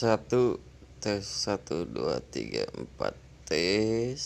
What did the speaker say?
satu tes satu dua tiga empat tes.